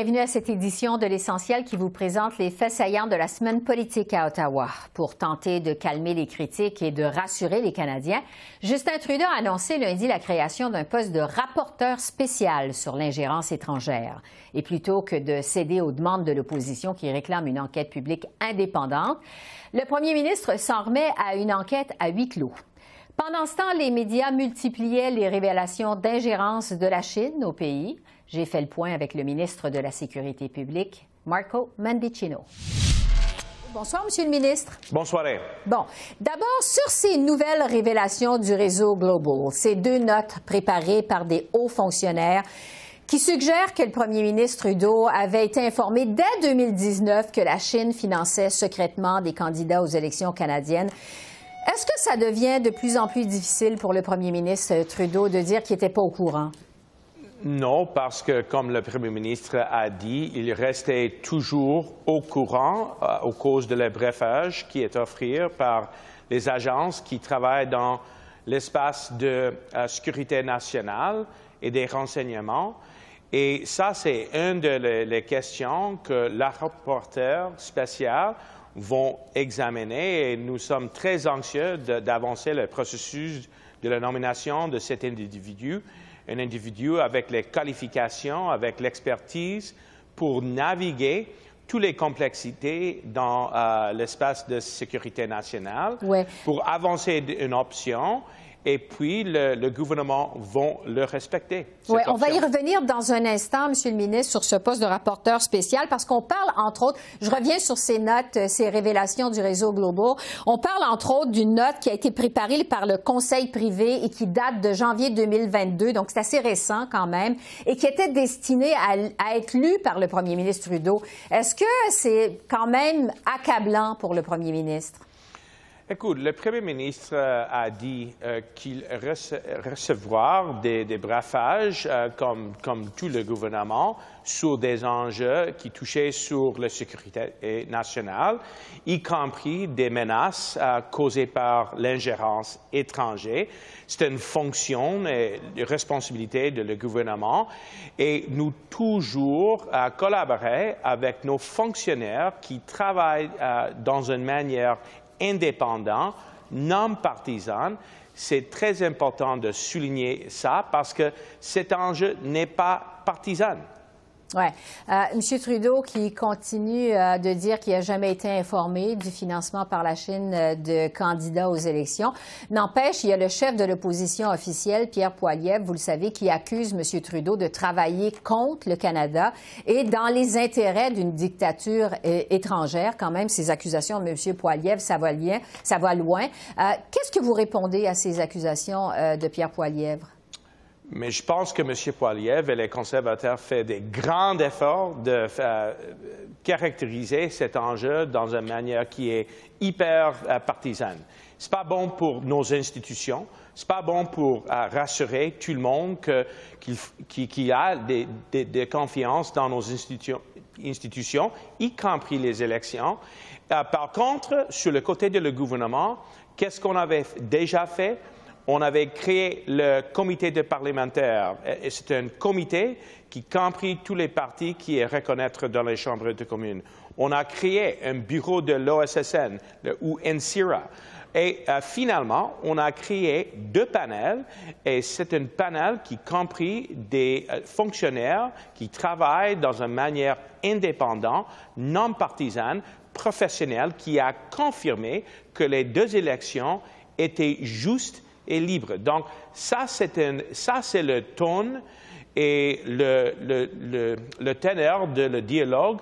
Bienvenue à cette édition de l'essentiel qui vous présente les faits saillants de la semaine politique à Ottawa. Pour tenter de calmer les critiques et de rassurer les Canadiens, Justin Trudeau a annoncé lundi la création d'un poste de rapporteur spécial sur l'ingérence étrangère. Et plutôt que de céder aux demandes de l'opposition qui réclame une enquête publique indépendante, le premier ministre s'en remet à une enquête à huis clos. Pendant ce temps, les médias multipliaient les révélations d'ingérence de la Chine au pays. J'ai fait le point avec le ministre de la Sécurité publique, Marco Mandicino. Bonsoir, Monsieur le ministre. Bonsoir. Bon, d'abord, sur ces nouvelles révélations du réseau Global, ces deux notes préparées par des hauts fonctionnaires qui suggèrent que le premier ministre Trudeau avait été informé dès 2019 que la Chine finançait secrètement des candidats aux élections canadiennes. Est-ce que ça devient de plus en plus difficile pour le premier ministre Trudeau de dire qu'il n'était pas au courant? Non, parce que, comme le Premier ministre a dit, il restait toujours au courant euh, aux causes de l'abréfage qui est offert par les agences qui travaillent dans l'espace de euh, sécurité nationale et des renseignements. Et ça, c'est une des questions que la rapporteur spéciale vont examiner et nous sommes très anxieux d'avancer le processus de la nomination de cet individu. Un individu avec les qualifications, avec l'expertise pour naviguer toutes les complexités dans euh, l'espace de sécurité nationale, pour avancer une option et puis le, gouvernement va le respecter. Oui, on va y revenir dans un instant, Monsieur le ministre, sur ce poste de rapporteur spécial, parce qu'on parle, entre autres, je reviens sur ces notes, euh, ces révélations du réseau Global. On parle, entre autres, d'une note qui a été préparée par le Conseil privé et qui date de janvier 2022, donc c'est assez récent quand même, et qui était destinée à, à être lue par le premier ministre Trudeau. Est-ce que c'est quand même accablant pour le premier ministre? Écoute, le Premier ministre euh, a dit euh, qu'il recevra des, des brafages, euh, comme, comme, tout le gouvernement, sur des enjeux qui touchaient sur la sécurité nationale, y compris des menaces causées par l'ingérence étrangère. C'est une fonction et une responsabilité de le gouvernement et nous toujours collaborer avec nos fonctionnaires qui travaillent dans une manière indépendant, non partisan. C'est très important de souligner ça parce que cet enjeu n'est pas partisan. Oui. Euh, M. Trudeau qui continue euh, de dire qu'il n'a jamais été informé du financement par la Chine euh, de candidats aux élections. N'empêche, il y a le chef de l'opposition officielle, Pierre Poilievre, vous le savez, qui accuse M. Trudeau de travailler contre le Canada et dans les intérêts d'une dictature étrangère. Quand même, ces accusations de M. Poilievre, ça va, loin. Ça va loin. Qu'est-ce que vous répondez à ces accusations de Pierre Poilievre? Mais je pense que M. Poiliev et les conservateurs font des grands efforts de euh, caractériser cet enjeu dans une manière qui est hyper euh, partisane. Ce n'est pas bon pour nos institutions, ce n'est pas bon pour euh, rassurer tout le monde qu'il y a des, des, confiances dans nos institutions, institutions, y compris les élections. par contre, sur le côté de le gouvernement, qu'est-ce qu'on avait déjà fait? On avait créé le comité de parlementaires. C'est un comité qui compris tous les partis qui est reconnaître dans les chambres de communes. On a créé un bureau de l'OSSN, ou NCIRA. Et euh, finalement, on a créé deux panels, et c'est un panel qui compris des euh, fonctionnaires qui travaillent dans une manière indépendante, non partisane, professionnelle, qui a confirmé que les deux élections étaient justes libre. Donc, ça, c'est, le ton et le, le, le, de le dialogue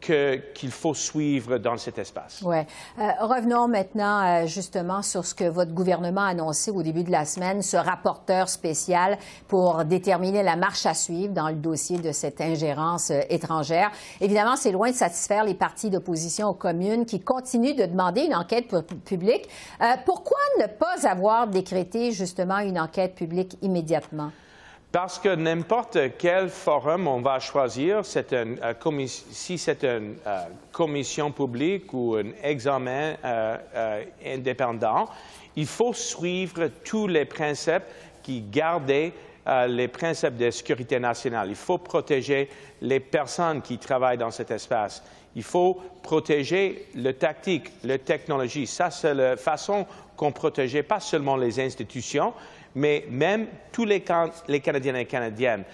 qu'il faut suivre dans cet espace. Oui. Euh, revenons maintenant euh, justement sur ce que votre gouvernement a annoncé au début de la semaine, ce rapporteur spécial pour déterminer la marche à suivre dans le dossier de cette ingérence euh, étrangère. Évidemment, c'est loin de satisfaire les partis d'opposition aux communes qui continuent de demander une enquête publique. pourquoi ne pas avoir décrété justement une enquête publique immédiatement? Parce que n'importe quel forum on va choisir, euh, si c'est une euh, commission publique ou un examen euh, indépendant, il faut suivre tous les principes qui gardent les principes de sécurité nationale. Il faut protéger les personnes qui travaillent dans cet espace. Il faut protéger le tactique, la technologie. Ça, c'est la façon qu'on protège pas seulement les institutions, mais même tous les, Canadiens et Canadiennes.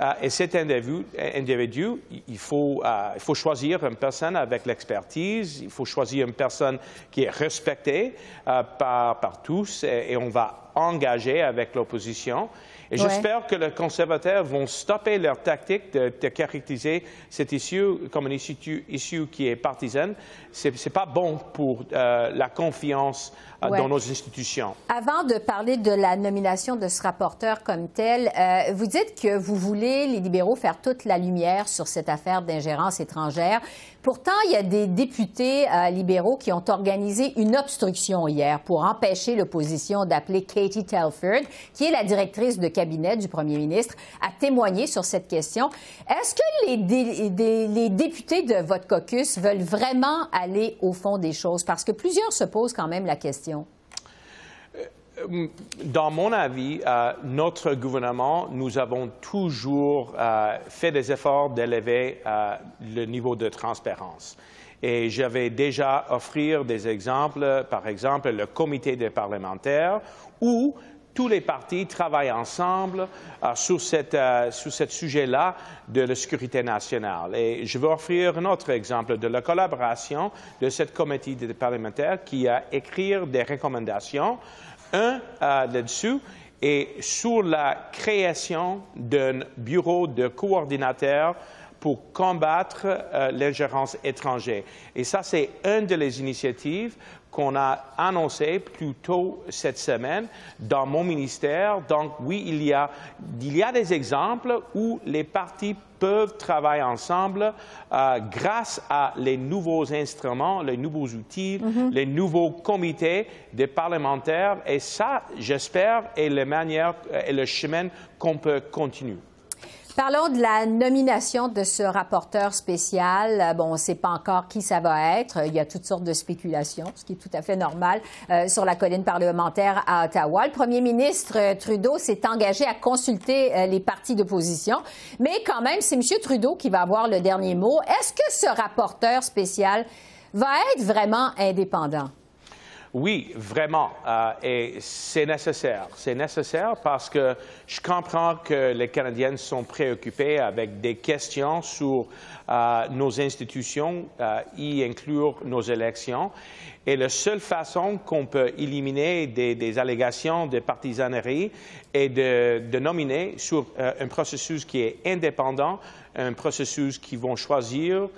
Euh, et cet individu, il, faut, euh, il faut choisir une personne avec l'expertise, il faut choisir une personne qui est respectée euh, par, par, tous et, on va engager avec l'opposition. Et j'espère que les conservateurs vont stopper leur tactique de, caractériser cette issue comme une issue, qui est partisane. Ce n'est pas bon pour la confiance euh, dans nos institutions. Avant de parler de la nomination de ce rapporteur comme tel, euh, vous dites que vous voulez, les libéraux, faire toute la lumière sur cette affaire d'ingérence étrangère. Pourtant, il y a des députés euh, libéraux qui ont organisé une obstruction hier pour empêcher l'opposition d'appeler Katie Telford, qui est la directrice de cabinet du premier ministre, à témoigner sur cette question. Est-ce que les, députés de votre caucus veulent vraiment aller au fond des choses? Parce que plusieurs se posent quand même la question euh, dans mon avis, euh, notre gouvernement, nous avons toujours euh, fait des efforts d'élever le niveau de transparence. Et je vais déjà offrir des exemples, par exemple le comité des parlementaires, où tous les partis travaillent ensemble sur, ce sujet-là de la sécurité nationale. Et je vais offrir un autre exemple de la collaboration de ce comité des parlementaires qui a écrit des recommandations un euh, là-dessus et sur la création d'un bureau de coordinateur pour combattre euh, l'ingérence étrangère. Et ça, c'est une des initiatives qu'on a annoncées plus tôt cette semaine dans mon ministère. Donc, oui, il y a, il y a des exemples où les partis peuvent travailler ensemble euh, grâce à les nouveaux instruments, les nouveaux outils, mm-hmm. les nouveaux comités des parlementaires. Et ça, j'espère, est la manière et le chemin qu'on peut continuer. Parlons de la nomination de ce rapporteur spécial. Euh, bon, on ne sait pas encore qui ça va être. Il y a toutes sortes de spéculations, ce qui est tout à fait normal, euh, sur la colline parlementaire à Ottawa. Le premier ministre euh, Trudeau s'est engagé à consulter les partis d'opposition, mais quand même, c'est M. Trudeau qui va avoir le dernier mot. Est-ce que ce rapporteur spécial va être vraiment indépendant? Oui, vraiment. Euh, et c'est nécessaire. C'est nécessaire parce que je comprends que les Canadiens sont préoccupés avec des questions sur euh, nos institutions, euh, y inclure nos élections. Et la seule façon qu'on peut éliminer des, allégations de partisanerie est de, de nominer sur un processus qui est indépendant, un processus qui vont choisir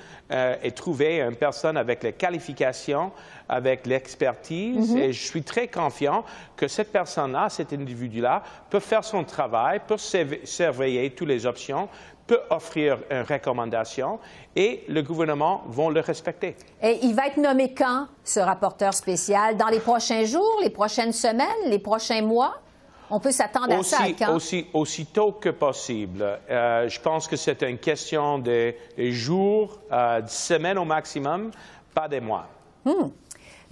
et trouver une personne avec les qualifications avec l'expertise. Mhm. Et je suis très confiant que cette personne-là, cet individu-là, peut faire son travail, peut surveiller toutes les options, peut offrir une recommandation et le gouvernement va le respecter. Et il va être nommé quand, ce rapporteur spécial? Dans les prochains jours, les prochaines semaines, les prochains mois? On peut s'attendre à ça quand? Aussi, aussitôt que possible. Euh, je pense que c'est une question de, jours, euh, de semaines au maximum, pas des mois. Hmm.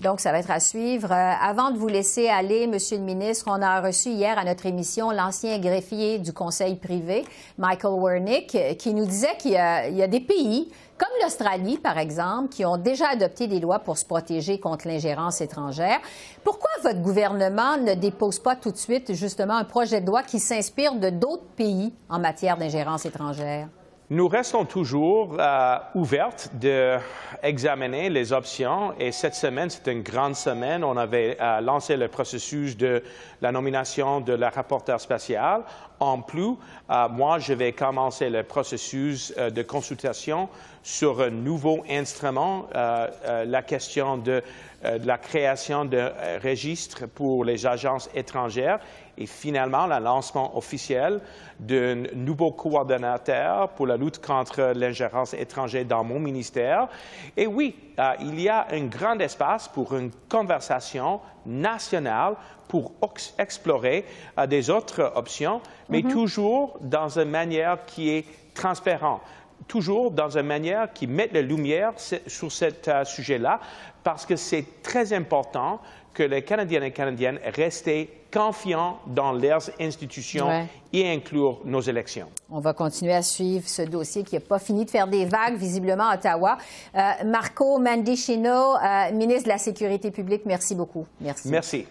Donc, ça va être à suivre. Euh, avant de vous laisser aller, Monsieur le ministre, on a reçu hier à notre émission l'ancien greffier du Conseil privé, Michael Wernick, qui nous disait qu'il y, a des pays, comme l'Australie, par exemple, qui ont déjà adopté des lois pour se protéger contre l'ingérence étrangère. Pourquoi votre gouvernement ne dépose pas tout de suite, justement, un projet de loi qui s'inspire de d'autres pays en matière d'ingérence étrangère? Nous restons toujours euh, ouvertes d'examiner les options et cette semaine, c'est une grande semaine. On avait euh, lancé le processus de la nomination de la rapporteure spéciale. en plus, moi, je vais commencer le processus de consultation sur un nouveau instrument, la question de euh, de la création de euh, registres pour les agences étrangères et finalement le lancement officiel d'un nouveau coordonnateur pour la lutte contre l'ingérence étrangère dans mon ministère. Et oui, euh, il y a un grand espace pour une conversation nationale pour explorer des autres options, mais mm-hmm. toujours dans une manière qui est transparente toujours dans une manière qui met la lumière sur ce euh, sujet-là, parce que c'est très important que les Canadiens et Canadiennes restent confiants dans leurs institutions et inclure nos élections. On va continuer à suivre ce dossier qui n'a pas fini de faire des vagues, visiblement, à Ottawa. Euh, Marco Mandicino, euh, ministre de la Sécurité publique, merci beaucoup. Merci. Merci.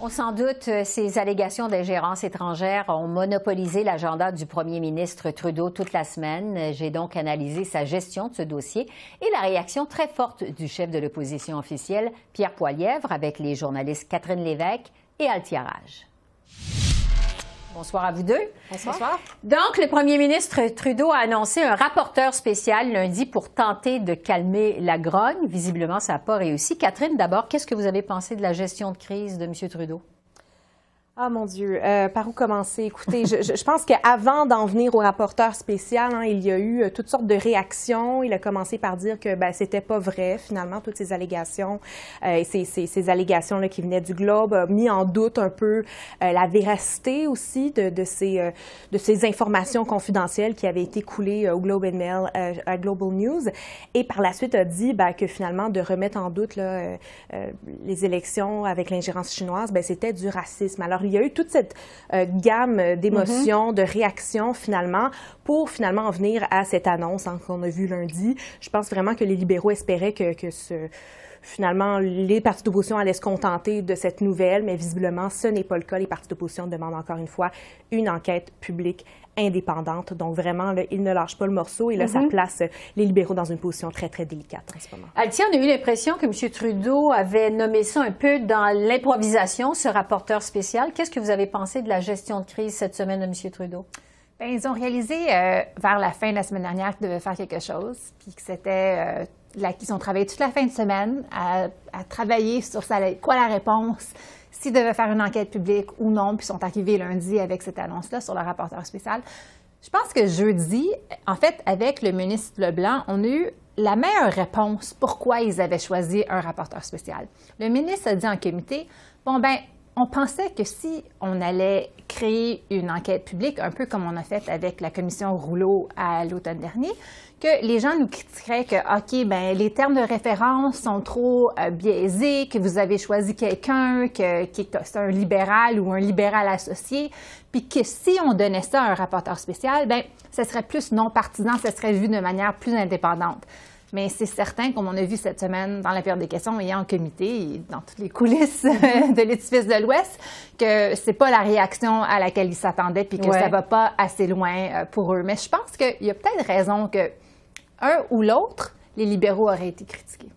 On s'en doute, euh, ces allégations d'ingérence étrangère ont monopolisé l'agenda du premier ministre Trudeau toute la semaine. J'ai donc analysé sa gestion de ce dossier et la réaction très forte du chef de l'opposition officielle, Pierre Poilièvre, avec les journalistes Catherine Lévesque et Altiarage. Bonsoir à vous deux. Bonsoir. Donc, le premier ministre Trudeau a annoncé un rapporteur spécial lundi pour tenter de calmer la grogne. Visiblement, ça n'a pas réussi. Catherine, d'abord, qu'est-ce que vous avez pensé de la gestion de crise de M. Trudeau? Ah mon Dieu, euh, par où commencer? Écoutez, je, je, pense qu'avant d'en venir au rapporteur spécial, hein, il y a eu euh, toutes sortes de réactions. Il a commencé par dire que ben, c'était pas vrai, finalement, toutes ces allégations. Euh, ces, ces, ces allégations-là qui venaient du Globe a mis en doute un peu euh, la véracité aussi de, de, ces, euh, de ces informations confidentielles qui avaient été coulées au Globe and Mail, à Global News. Et par la suite a dit ben, que finalement, de remettre en doute là, les élections avec l'ingérence chinoise, ben, c'était du racisme. Alors, il y a eu toute cette euh, gamme d'émotions, mm-hmm. de réactions finalement pour finalement en venir à cette annonce hein, qu'on a vue lundi. Je pense vraiment que les libéraux espéraient que, que ce finalement, les partis d'opposition allaient se contenter de cette nouvelle, mais visiblement, ce n'est pas le cas. Les partis d'opposition demandent encore une fois une enquête publique indépendante. Donc, vraiment, là, il ne lâche pas le morceau et là, ça mhm. place les libéraux dans une position très, très délicate en ce moment. Altia, on a eu l'impression que M. Trudeau avait nommé ça un peu dans l'improvisation, ce rapporteur spécial. Qu'est-ce que vous avez pensé de la gestion de crise cette semaine de M. Trudeau? Bien, ils ont réalisé euh, vers la fin de la semaine dernière qu'ils devaient faire quelque chose, puis que c'était euh, qu'ils ont travaillé toute la fin de semaine à, à travailler sur ça, quoi la réponse, s'ils devaient faire une enquête publique ou non, puis sont arrivés lundi avec cette annonce-là sur le rapporteur spécial. Je pense que jeudi, en fait, avec le ministre Leblanc, on a eu la meilleure réponse pourquoi ils avaient choisi un rapporteur spécial. Le ministre a dit en comité, bon ben, on pensait que si on allait créer une enquête publique, un peu comme on a fait avec la commission Rouleau à l'automne dernier, que les gens nous critiqueraient que, OK, ben les termes de référence sont trop euh, biaisés, que vous avez choisi quelqu'un qui est un libéral ou un libéral associé, puis que si on donnait ça à un rapporteur spécial, ben ce serait plus non partisan, ce serait vu de manière plus indépendante. Mais c'est certain, comme on a vu cette semaine dans la période des questions et en comité et dans toutes les coulisses de l'édifice de l'Ouest, que c'est pas la réaction à laquelle ils s'attendaient puis que ça va pas assez loin euh, pour eux. Mais je pense qu'il y a peut-être raison que un ou l'autre, les libéraux auraient été critiqués.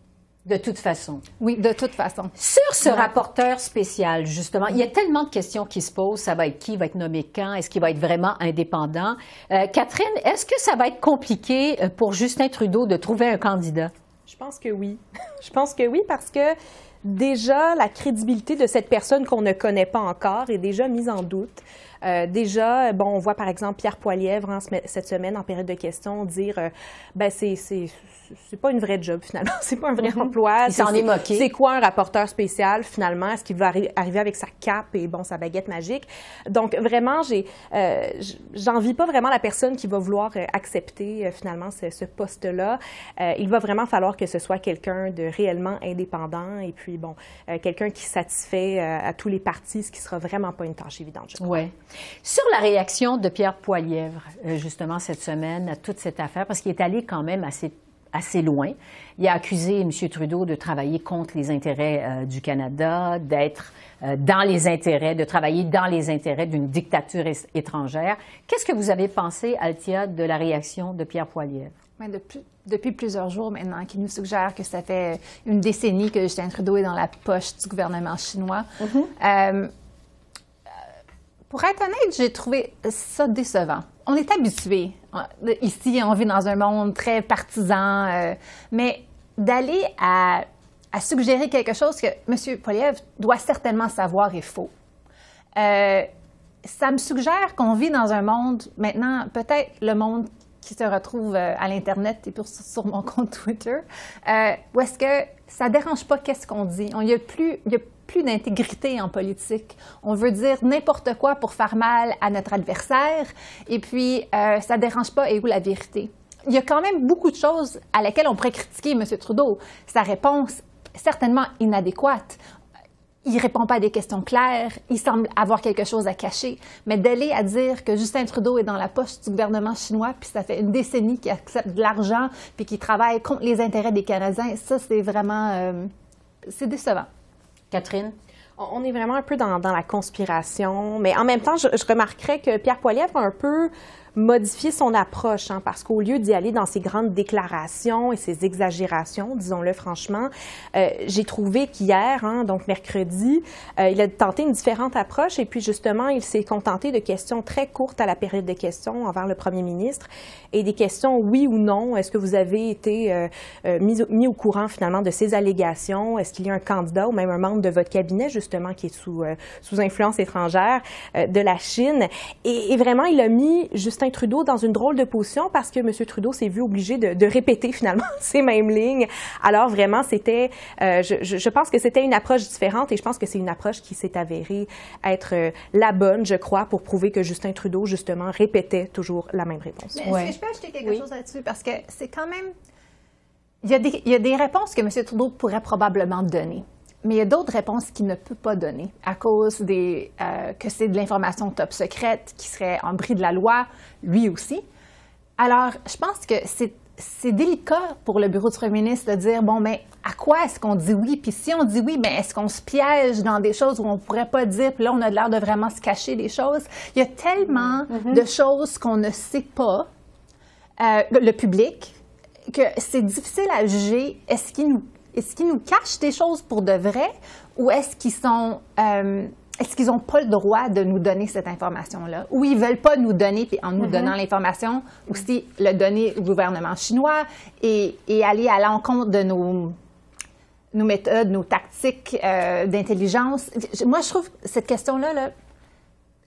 De toute façon. Oui, de toute façon. Sur ce rapporteur spécial, justement, il y a tellement de questions qui se posent. Ça va être qui va être nommé quand? Est-ce qu'il va être vraiment indépendant? Euh, Catherine, est-ce que ça va être compliqué euh, pour Justin Trudeau de trouver un candidat? Je pense que oui. Je pense que oui parce que déjà, la crédibilité de cette personne qu'on ne connaît pas encore est déjà mise en doute. Euh, déjà, bon, on voit par exemple Pierre Poilièvre hein, cette semaine en période de questions dire, euh, ben c'est c'est pas une vraie job finalement, c'est pas un vrai mhm. emploi. Il s'en est, moqué. C'est quoi un rapporteur spécial finalement? Est-ce qu'il va arriver avec sa cape et bon sa baguette magique? Donc vraiment, j'ai euh, j'envie pas vraiment la personne qui va vouloir euh, accepter finalement ce, ce poste-là. Il va vraiment falloir que ce soit quelqu'un de réellement indépendant et puis bon quelqu'un qui satisfait à tous les partis, ce qui sera vraiment pas une tâche évidente. Je crois. Ouais. Sur la réaction de Pierre Poilièvre justement cette semaine à toute cette affaire, parce qu'il est allé quand même assez assez loin. Il a accusé M. Trudeau de travailler contre les intérêts euh, du Canada, d'être euh, dans les intérêts, de travailler dans les intérêts d'une dictature étrangère. Qu'est-ce que vous avez pensé, Altia, de la réaction de Pierre Poilievre? Depuis, depuis, plusieurs jours maintenant, qui nous suggère que ça fait une décennie que Justin Trudeau est dans la poche du gouvernement chinois. Mm-hmm. Euh, Pour être honnête, j'ai trouvé ça décevant. On est habitué. Ici, on vit dans un monde très partisan, euh, mais d'aller à, suggérer quelque chose que M. Poliev doit certainement savoir est faux. Euh, ça me suggère qu'on vit dans un monde, maintenant, peut-être le monde qui se retrouve euh, à l'Internet et sur mon compte Twitter, euh, où est-ce que ça ne dérange pas qu'est-ce qu'on dit. Il n'y a plus, plus d'intégrité en politique. On veut dire n'importe quoi pour faire mal à notre adversaire, et puis euh, ça dérange pas et où la vérité? Il y a quand même beaucoup de choses à laquelle on pourrait critiquer M. Trudeau. Sa réponse certainement inadéquate il répond pas à des questions claires, il semble avoir quelque chose à cacher. Mais d'aller à dire que Justin Trudeau est dans la poche du gouvernement chinois, puis ça fait une décennie qu'il accepte de l'argent, puis qu'il travaille contre les intérêts des Canadiens, ça, c'est vraiment... Euh, c'est décevant. Catherine? On est vraiment un peu dans, la conspiration, mais en même temps, je, je remarquerais que Pierre Poilievre a un peu modifier son approche, hein, parce qu'au lieu d'y aller dans ses grandes déclarations et ses exagérations, disons-le franchement, euh, j'ai trouvé qu'hier, hein, donc mercredi, euh, il a tenté une différente approche et puis justement, il s'est contenté de questions très courtes à la période des questions envers le premier ministre et des questions oui ou non. Est-ce que vous avez été euh, mis, au courant finalement de ces allégations? Est-ce qu'il y a un candidat ou même un membre de votre cabinet justement qui est sous, sous influence étrangère de la Chine? Et, et, vraiment, il a mis juste Trudeau dans une drôle de position parce que M. Trudeau s'est vu obligé de, répéter finalement ces mêmes lignes. Alors vraiment, c'était, euh, je, pense que c'était une approche différente et je pense que c'est une approche qui s'est avérée être euh, la bonne, je crois, pour prouver que Justin Trudeau, justement, répétait toujours la même réponse. Est-ce que je peux ajouter quelque chose là-dessus? Parce que c'est quand même... Il y, a des, il y a des réponses que M. Trudeau pourrait probablement donner. Mais il y a d'autres réponses qu'il ne peut pas donner à cause des, euh, que c'est de l'information top secrète qui serait en bris de la loi, lui aussi. Alors, je pense que c'est c'est délicat pour le bureau du premier ministre de dire bon, mais à quoi est-ce qu'on dit oui? Puis si on dit oui, mais est-ce qu'on se piège dans des choses où on pourrait pas dire? Puis là, on a l'air de vraiment se cacher des choses. Il y a tellement mm-hmm. de choses qu'on ne sait pas, euh, le public, que c'est difficile à juger. Est-ce qu'il nous est-ce qu'ils nous cachent des choses pour de vrai ou est-ce qu'ils sont euh, est-ce qu'ils n'ont pas le droit de nous donner cette information-là? Ou ils ne veulent pas nous donner, puis en nous mm-hmm. donnant l'information, aussi le donner au gouvernement chinois et, aller à l'encontre de nos, nos méthodes, nos tactiques euh, d'intelligence. Moi, je trouve cette question-là, là,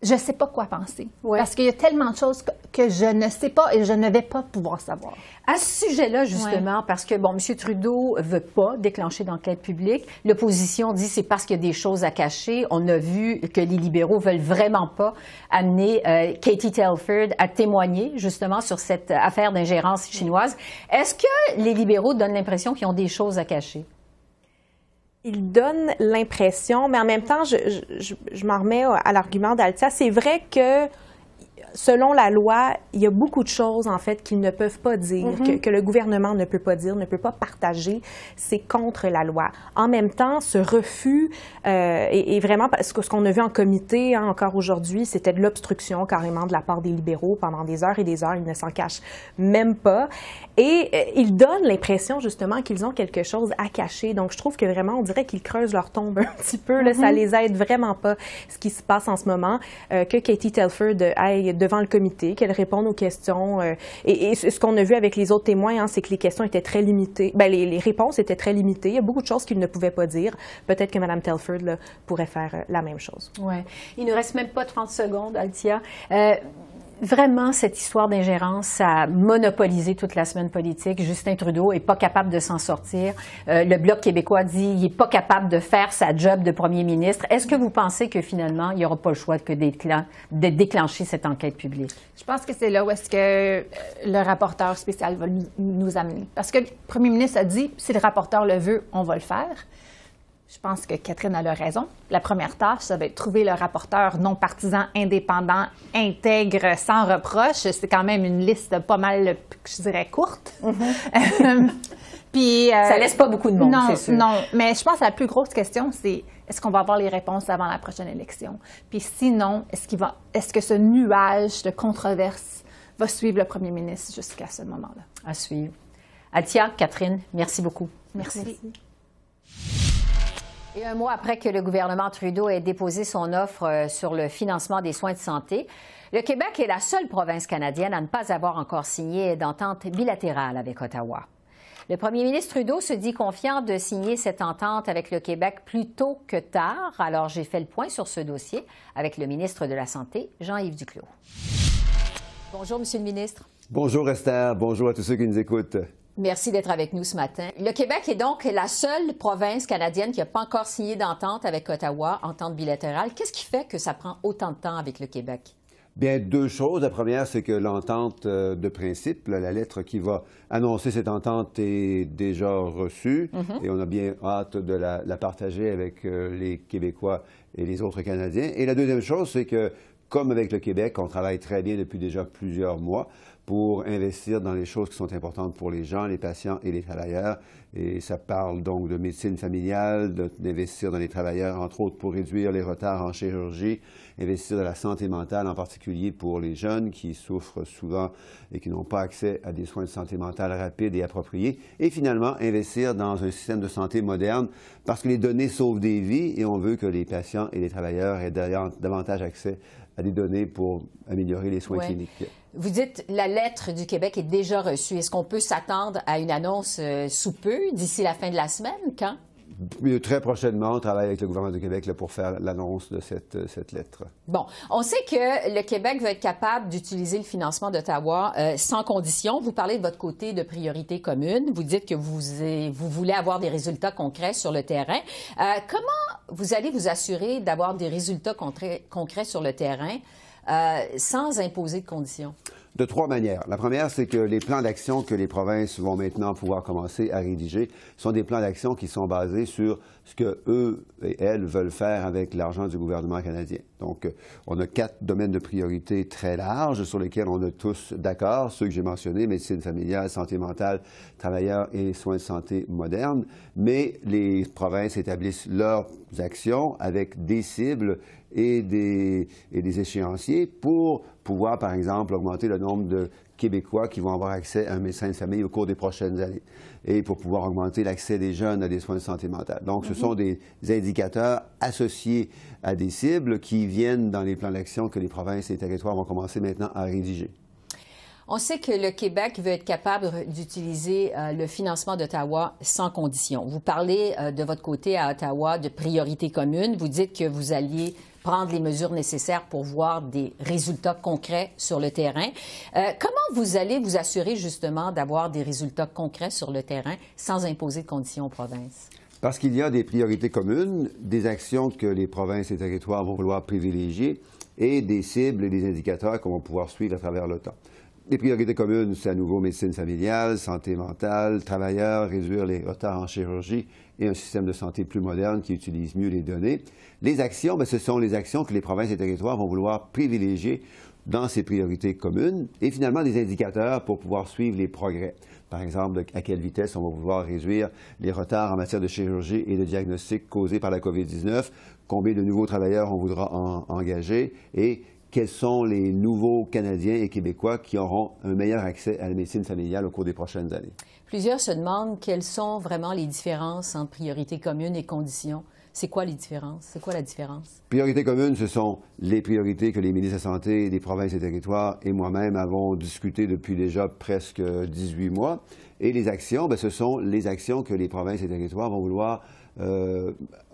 je ne sais pas quoi penser. Parce qu'il y a tellement de choses que, je ne sais pas et je ne vais pas pouvoir savoir. À ce sujet-là, justement, parce que, bon, M. Trudeau veut pas déclencher d'enquête publique. L'opposition dit c'est parce qu'il y a des choses à cacher. On a vu que les libéraux veulent vraiment pas amener euh, Katie Telford à témoigner, justement, sur cette affaire d'ingérence chinoise. Est-ce que les libéraux donnent l'impression qu'ils ont des choses à cacher? Il donne l'impression, mais en même temps, je, je, je m'en remets à l'argument d'Altia. C'est vrai que selon la loi, il y a beaucoup de choses, en fait, qu'ils ne peuvent pas dire, mm-hmm. que, le gouvernement ne peut pas dire, ne peut pas partager. C'est contre la loi. En même temps, ce refus euh, est, vraiment, parce que ce qu'on a vu en comité hein, encore aujourd'hui, c'était de l'obstruction carrément de la part des libéraux pendant des heures et des heures. Ils ne s'en cachent même pas. Et euh, ils donnent l'impression, justement, qu'ils ont quelque chose à cacher. Donc, je trouve que vraiment, on dirait qu'ils creusent leur tombe un petit peu. Là, Ça mm-hmm. les aide vraiment pas, ce qui se passe en ce moment. Euh, que Katie Telford aille devant le comité, qu'elle réponde aux questions. Euh, et, ce qu'on a vu avec les autres témoins, hein, c'est que les questions étaient très limitées. Ben, les, réponses étaient très limitées. Il y a beaucoup de choses qu'ils ne pouvaient pas dire. Peut-être que Mme Telford pourrait faire euh, la même chose. Oui. Il ne reste même pas 30 secondes, Altia. Euh, vraiment, cette histoire d'ingérence a monopolisé toute la semaine politique. Justin Trudeau est pas capable de s'en sortir. Euh, le Bloc québécois dit qu'il n'est pas capable de faire sa job de premier ministre. Est-ce que vous pensez que finalement, il n'y aura pas le choix que de déclencher cette enquête publique? Je pense que c'est là où est-ce que euh, le rapporteur spécial va nous amener. Parce que le premier ministre a dit, si le rapporteur le veut, on va le faire. Je pense que Catherine a le raison. La première tâche, ça va être trouver le rapporteur non partisan, indépendant, intègre, sans reproche. C'est quand même une liste pas mal, je dirais, courte. Mm-hmm. Puis, euh, ça laisse pas beaucoup de monde, c'est sûr. Non, mais je pense que la plus grosse question, c'est est-ce qu'on va avoir les réponses avant la prochaine élection? Puis sinon, est-ce, qu'il va, est-ce que ce nuage de controverses va suivre le premier ministre jusqu'à ce moment-là? À suivre. Atia, Catherine, merci beaucoup. merci. Et un mois après que le gouvernement Trudeau ait déposé son offre euh, sur le financement des soins de santé, le Québec est la seule province canadienne à ne pas avoir encore signé d'entente bilatérale avec Ottawa. Le premier ministre Trudeau se dit confiant de signer cette entente avec le Québec plus tôt que tard. Alors j'ai fait le point sur ce dossier avec le ministre de la Santé, Jean-Yves Duclos. Bonjour, Monsieur le ministre. Bonjour Esther, bonjour à tous ceux qui nous écoutent. Merci d'être avec nous ce matin. Le Québec est donc la seule province canadienne qui n'a pas encore signé d'entente avec Ottawa, entente bilatérale. Qu'est-ce qui fait que ça prend autant de temps avec le Québec? Bien, deux choses. La première, c'est que l'entente euh, de principe, la lettre qui va annoncer cette entente est déjà reçue mm-hmm. et on a bien hâte de la, partager avec euh, les Québécois et les autres Canadiens. Et la deuxième chose, c'est que, comme avec le Québec, on travaille très bien depuis déjà plusieurs mois pour investir dans les choses qui sont importantes pour les gens, les patients et les travailleurs. Et ça parle donc de médecine familiale, d'investir dans les travailleurs, entre autres pour réduire les retards en chirurgie, investir dans la santé mentale, en particulier pour les jeunes qui souffrent souvent et qui n'ont pas accès à des soins de santé mentale rapides et appropriés. Et finalement, investir dans un système de santé moderne parce que les données sauvent des vies et on veut que les patients et les travailleurs aient davantage accès des données pour améliorer les soins cliniques. Vous dites la lettre du Québec est déjà reçue. Est-ce qu'on peut s'attendre à une annonce euh, sous peu, d'ici la fin de la semaine? Quand? Très prochainement, on travaille avec le gouvernement du Québec pour faire l'annonce de cette, euh, cette, lettre. Bon, on sait que le Québec va être capable d'utiliser le financement d'Ottawa euh, sans condition. Vous parlez de votre côté de priorité commune. Vous dites que vous, vous voulez avoir des résultats concrets sur le terrain. comment vous allez vous assurer d'avoir des résultats concrets, concrets sur le terrain sans imposer de conditions? De trois manières. La première, c'est que les plans d'action que les provinces vont maintenant pouvoir commencer à rédiger sont des plans d'action qui sont basés sur ce que eux et elles veulent faire avec l'argent du gouvernement canadien. Donc, euh, on a quatre domaines de priorité très larges sur lesquels on est tous d'accord, ceux que j'ai mentionnés, médecine familiale, santé mentale, travailleurs et soins de santé modernes, mais les provinces établissent leurs actions avec des cibles et des, et des échéanciers pour pouvoir, par exemple, augmenter le nombre de Québécois qui vont avoir accès à un médecin de famille au cours des prochaines années et pour pouvoir augmenter l'accès des jeunes à des soins de santé mentale. Donc, ce sont des indicateurs associés à des cibles qui viennent dans les plans d'action que les provinces et les territoires vont commencer maintenant à rédiger. On sait que le Québec veut être capable d'utiliser euh, le financement d'Ottawa sans condition. Vous parlez euh, de votre côté à Ottawa de priorité commune. Vous dites que vous alliez prendre les mesures nécessaires pour voir des résultats concrets sur le terrain. Euh, comment vous allez vous assurer justement d'avoir des résultats concrets sur le terrain sans imposer de conditions aux provinces? Parce qu'il y a des priorités communes, des actions que les provinces et territoires vont vouloir privilégier et des cibles et des indicateurs qu'on va pouvoir suivre à travers le temps. Les priorités communes, c'est à nouveau médecine familiale, santé mentale, travailleurs, réduire les retards en chirurgie et un système de santé plus moderne qui utilise mieux les données. Les actions, bien, ce sont les actions que les provinces et territoires vont vouloir privilégier dans ces priorités communes et finalement des indicateurs pour pouvoir suivre les progrès. Par exemple, à quelle vitesse on va pouvoir réduire les retards en matière de chirurgie et de diagnostic causés par la COVID-19, combien de nouveaux travailleurs on voudra engager et quels sont les nouveaux Canadiens et Québécois qui auront un meilleur accès à la médecine familiale au cours des prochaines années? Plusieurs se demandent quelles sont vraiment les différences entre priorité commune et conditions. C'est quoi les différences? C'est quoi la différence? Priorité commune, ce sont les priorités que les ministres de la Santé des provinces et territoires et moi-même avons discuté depuis déjà presque 18 mois. Et les actions, bien, ce sont les actions que les provinces et territoires vont vouloir euh,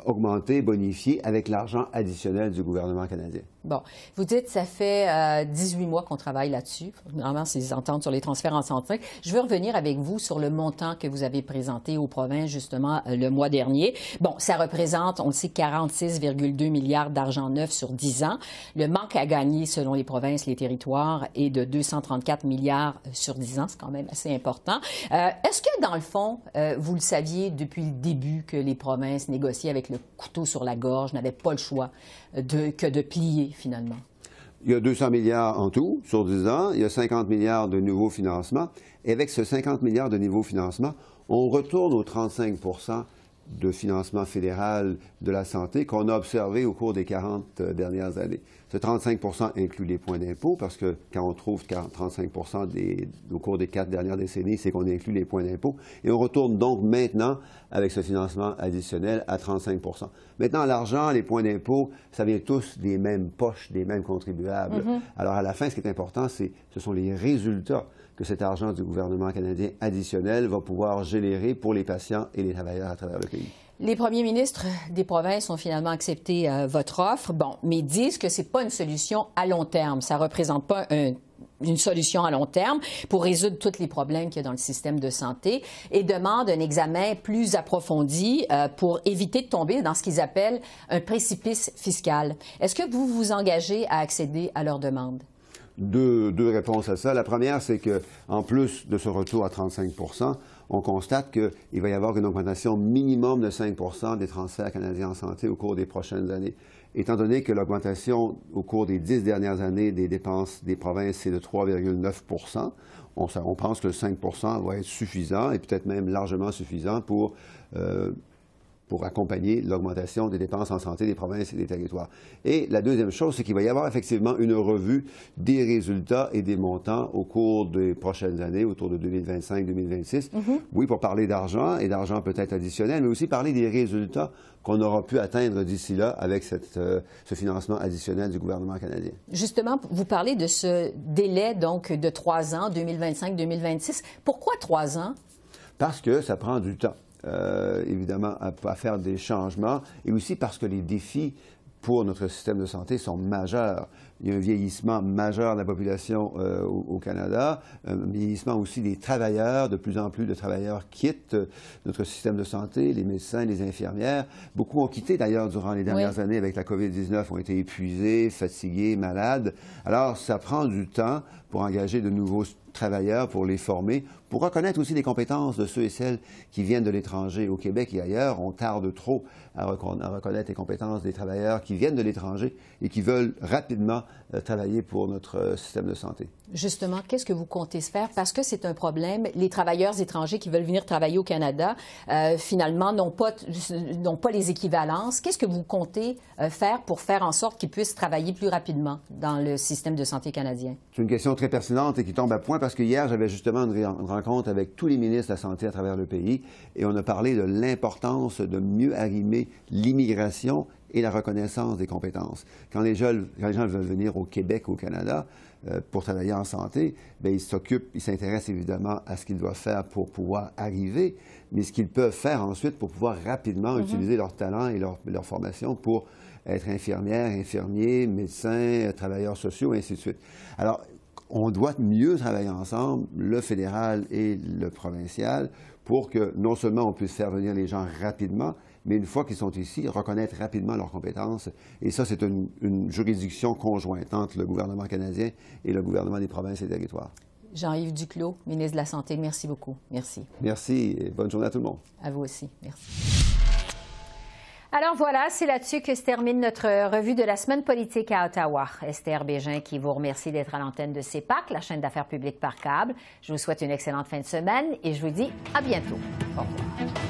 augmenter, bonifier avec l'argent additionnel du gouvernement canadien. Bon, vous dites ça fait 18 euh, mois qu'on travaille là-dessus. Normalement, c'est des ententes sur les transferts en santé. Je veux revenir avec vous sur le montant que vous avez présenté aux provinces justement euh, le mois dernier. Bon, ça représente, on le sait, 46,2 milliards d'argent neuf sur 10 ans. Le manque à gagner selon les provinces, les territoires est de 234 milliards sur 10 ans. C'est quand même assez important. Est-ce que dans le fond, vous le saviez depuis le début que les provinces négociaient avec le couteau sur la gorge, n'avait pas le choix que de plier finalement. Il y a 200 milliards en tout sur 10 ans. Il y a 50 milliards de nouveaux financements. Et avec ce 50 milliards de nouveaux financements, on retourne aux 35% de financement fédéral de la santé qu'on a observé au cours des 40 euh, dernières années. Ce 35% inclut les points d'impôt parce que quand on trouve 35 des, au cours des quatre dernières décennies, c'est qu'on inclut les points d'impôt. Et on retourne donc maintenant avec ce financement additionnel à 35% Maintenant, l'argent, les points d'impôt, ça vient tous des mêmes poches, des mêmes contribuables. Mm-hmm. Alors à la fin, ce qui est important, c'est ce sont les résultats que cet argent du gouvernement canadien additionnel va pouvoir générer pour les patients et les travailleurs à travers le pays. Les premiers ministres des provinces ont finalement accepté euh, votre offre, bon, mais disent que ce n'est pas une solution à long terme. Ça ne représente pas une solution à long terme pour résoudre tous les problèmes qu'il y a dans le système de santé et demandent un examen plus approfondi euh, pour éviter de tomber dans ce qu'ils appellent un précipice fiscal. Est-ce que vous vous engagez à accéder à leur demande? deux, deux réponses à ça. La première, c'est que en plus de ce retour à 35 on constate qu'il va y avoir une augmentation minimum de 5% des transferts canadiens en santé au cours des prochaines années. Étant donné que l'augmentation au cours des dix dernières années des dépenses des provinces, c'est de 3,9 on, on, pense que le 5% va être suffisant et peut-être même largement suffisant pour euh, pour accompagner l'augmentation des dépenses en santé des provinces et des territoires. Et la deuxième chose, c'est qu'il va y avoir effectivement une revue des résultats et des montants au cours des prochaines années, autour de 2025-2026. Mm-hmm. Oui, pour parler d'argent et d'argent peut-être additionnel, mais aussi parler des résultats qu'on aura pu atteindre d'ici là avec euh, ce financement additionnel du gouvernement canadien. Justement, vous parlez de ce délai donc de trois ans, 2025-2026. Pourquoi trois ans? Parce que ça prend du temps. Euh, évidemment, à, faire des changements, et aussi parce que les défis pour notre système de santé sont majeurs. Il y a un vieillissement majeur de la population euh, au, Canada, un vieillissement aussi des travailleurs. De plus en plus de travailleurs quittent notre système de santé, les médecins, les infirmières. Beaucoup ont quitté d'ailleurs durant les dernières années avec la COVID-19, ont été épuisés, fatigués, malades. Alors, ça prend du temps pour engager de nouveaux travailleurs, pour les former, pour reconnaître aussi les compétences de ceux et celles qui viennent de l'étranger. Au Québec et ailleurs, on tarde trop à, reconnaître les compétences des travailleurs qui viennent de l'étranger et qui veulent rapidement euh, travailler pour notre euh, système de santé. Justement, qu'est-ce que vous comptez se faire? Parce que c'est un problème. Les travailleurs étrangers qui veulent venir travailler au Canada, euh, finalement, n'ont pas, pas les équivalences. Qu'est-ce que vous comptez faire pour faire en sorte qu'ils puissent travailler plus rapidement dans le système de santé canadien? C'est une question très pertinente et qui tombe à point parce que hier, j'avais justement une rencontre avec tous les ministres de la Santé à travers le pays et on a parlé de l'importance de mieux arrimer l'immigration et la reconnaissance des compétences. Quand les, gens, les gens veulent venir au Québec, au Canada, euh, pour travailler en santé, bien, ils s'occupent, ils s'intéressent évidemment à ce qu'ils doivent faire pour pouvoir arriver, mais ce qu'ils peuvent faire ensuite pour pouvoir rapidement mm-hmm. utiliser leur talent et leur, leur, formation pour être infirmière, infirmier, médecin, travailleurs sociaux, et ainsi de suite. Alors, on doit mieux travailler ensemble, le fédéral et le provincial, pour que non seulement on puisse faire venir les gens rapidement, mais une fois qu'ils sont ici, reconnaître rapidement leurs compétences. Et ça, c'est une, juridiction conjointe entre le gouvernement canadien et le gouvernement des provinces et territoires. Jean-Yves Duclos, ministre de la Santé, merci beaucoup. Merci. Merci et bonne journée à tout le monde. À vous aussi. Merci. Alors voilà, c'est là-dessus que se termine notre revue de la semaine politique à Ottawa. Esther Bégin qui vous remercie d'être à l'antenne de CEPAC, la chaîne d'affaires publiques par câble. Je vous souhaite une excellente fin de semaine et je vous dis à bientôt. Au revoir.